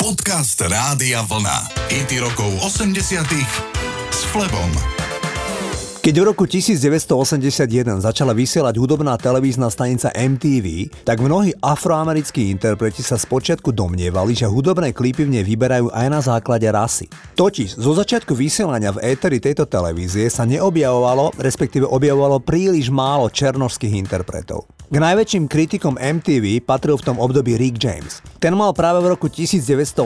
Podcast Rádia Vlna. Hity rokov 80 s Flebom. Keď v roku 1981 začala vysielať hudobná televízna stanica MTV, tak mnohí afroamerickí interpreti sa spočiatku domnievali, že hudobné klipy v nej vyberajú aj na základe rasy. Totiž zo začiatku vysielania v éteri tejto televízie sa neobjavovalo, respektíve objavovalo príliš málo černožských interpretov. K najväčším kritikom MTV patril v tom období Rick James. Ten mal práve v roku 1981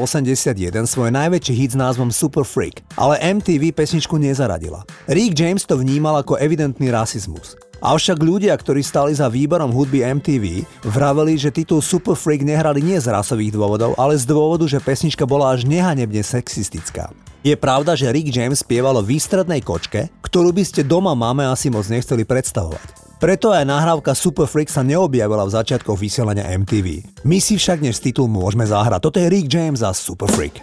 svoj najväčší hit s názvom Super Freak, ale MTV pesničku nezaradila. Rick James to vnímal ako evidentný rasizmus. Avšak ľudia, ktorí stali za výberom hudby MTV, vraveli, že titul Super Freak nehrali nie z rasových dôvodov, ale z dôvodu, že pesnička bola až nehanebne sexistická. Je pravda, že Rick James spievalo výstrednej kočke, ktorú by ste doma máme asi moc nechceli predstavovať. Preto aj nahrávka Super Freak sa neobjavila v začiatkoch vysielania MTV. My si však dnes titul môžeme zahrať. Toto je Rick James a Super Freak.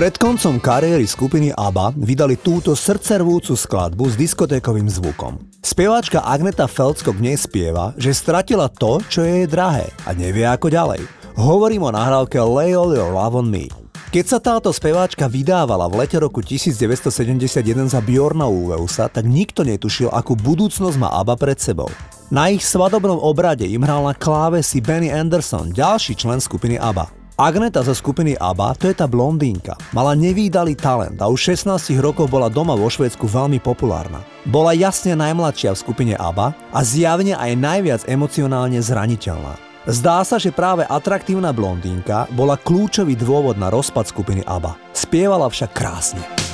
Pred koncom kariéry skupiny ABBA vydali túto srdcervúcu skladbu s diskotékovým zvukom. Speváčka Agneta Feldsko v nej spieva, že stratila to, čo je jej drahé a nevie ako ďalej. Hovorím o nahrávke Lay All Your Love On Me. Keď sa táto speváčka vydávala v lete roku 1971 za Bjorna Ulveusa, tak nikto netušil, akú budúcnosť má ABBA pred sebou. Na ich svadobnom obrade im hral na klávesi Benny Anderson, ďalší člen skupiny ABBA. Agneta zo skupiny ABBA, to je tá blondínka. Mala nevýdalý talent a už 16 rokov bola doma vo Švedsku veľmi populárna. Bola jasne najmladšia v skupine ABBA a zjavne aj najviac emocionálne zraniteľná. Zdá sa, že práve atraktívna blondínka bola kľúčový dôvod na rozpad skupiny ABBA. Spievala však krásne.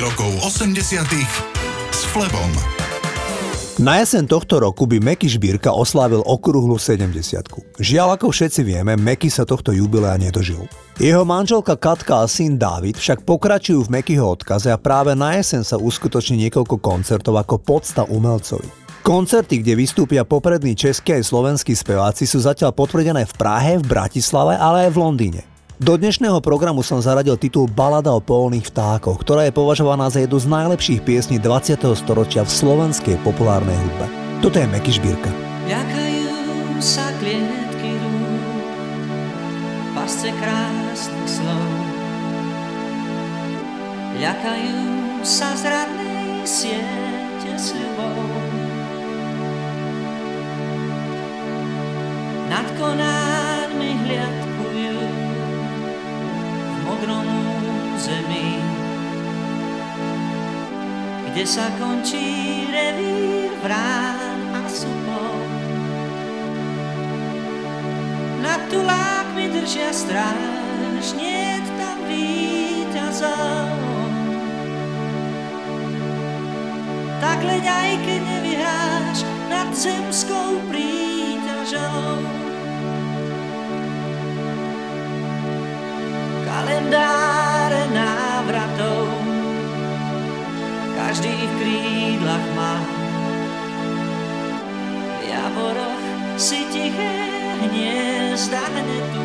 Rokov 80 s Flebom. Na jeseň tohto roku by Meky Žbírka oslávil okrúhlu 70 Žiaľ, ako všetci vieme, Meky sa tohto jubilea nedožil. Jeho manželka Katka a syn David však pokračujú v Mekyho odkaze a práve na jeseň sa uskutoční niekoľko koncertov ako podsta umelcovi. Koncerty, kde vystúpia poprední českí aj slovenskí speváci sú zatiaľ potvrdené v Prahe, v Bratislave, ale aj v Londýne. Do dnešného programu som zaradil titul Balada o polných vtákoch, ktorá je považovaná za jednu z najlepších piesní 20. storočia v slovenskej populárnej hudbe. Toto je Meky Šbírka. Ľakajú sa klietky rúk, lásce krásnych slov. Ľakajú sa zradnej siete s ľubou. Nad konármi modrom zemi, kde sa končí revír vrán a supov. Nad tulákmi držia stráž, nie tam víťazov. Tak leď aj keď nevyhráš nad zemskou príťažou. Krídlach má. V javoroch si tiché hniezda hnetú.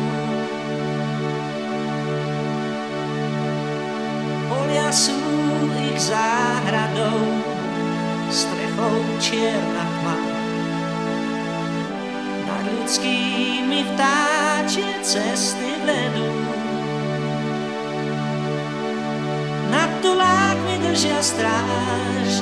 Polia sú ich záhradou, strechou čierna tma. Nad ľudskými vtáčie cesty vedú. Nad tulákmi držia stráž,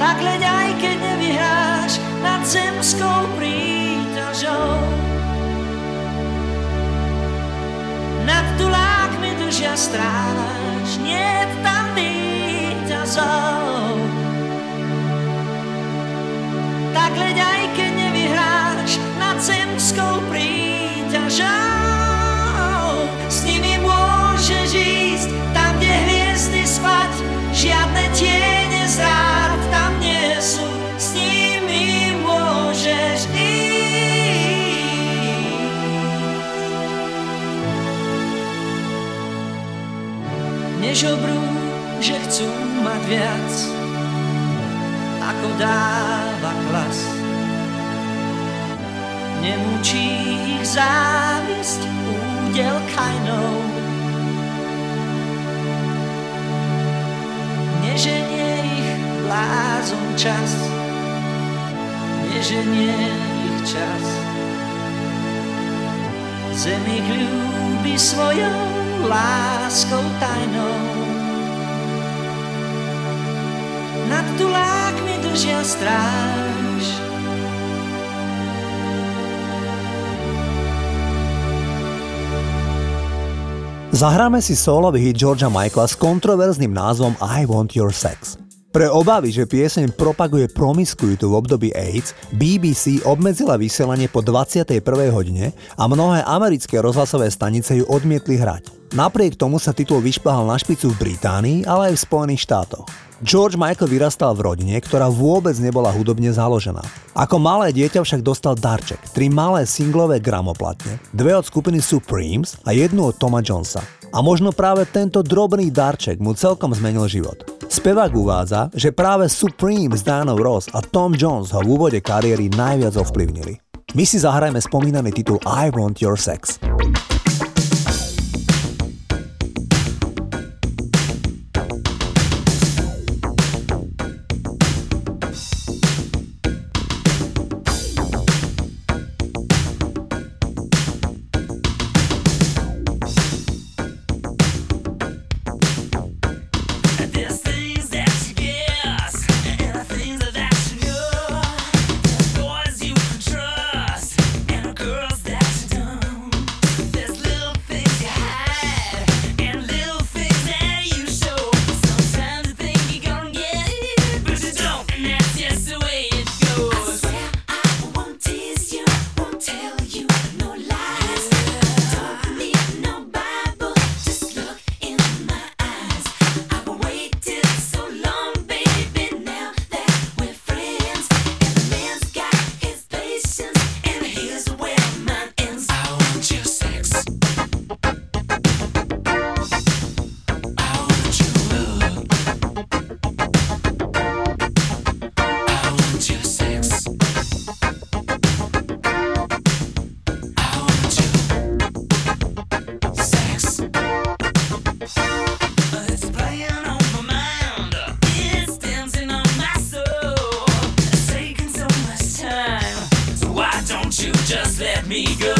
Tak leď aj keď nevyhráš nad zemskou príťažou. Nad tulákmi držia stráž, nie tam víťazov. Tak leď aj keď nevyhráš nad zemskou príťažou. Nežobrú, že chcú mať viac, ako dáva klas. Nemúči ich závisť údel kajnou. Neženie ich blázon čas, neženie ich čas. Zem ich ľúbi svojou láskou tajnou. Nad tulákmi držia stráž, Zahráme si solový hit Georgia Michaela s kontroverzným názvom I Want Your Sex. Pre obavy, že pieseň propaguje promiskuitu v období AIDS, BBC obmedzila vysielanie po 21. hodine a mnohé americké rozhlasové stanice ju odmietli hrať. Napriek tomu sa titul vyšplhal na špicu v Británii, ale aj v Spojených štátoch. George Michael vyrastal v rodine, ktorá vôbec nebola hudobne založená. Ako malé dieťa však dostal darček, tri malé singlové gramoplatne, dve od skupiny Supremes a jednu od Toma Jonesa. A možno práve tento drobný darček mu celkom zmenil život. Spevák uvádza, že práve Supremes Dano Ross a Tom Jones ho v úvode kariéry najviac ovplyvnili. My si zahrajme spomínaný titul I Want Your Sex. me good.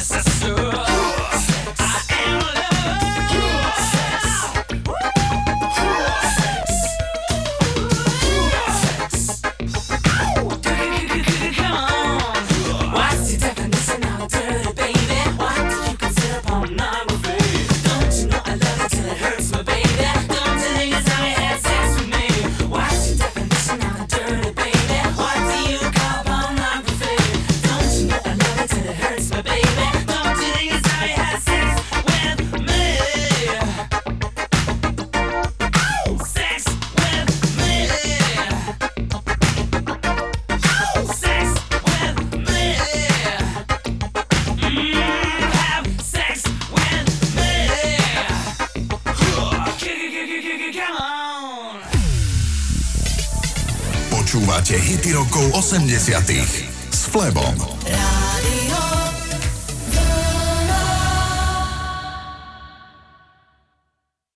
ancestors. 80 s Flebom.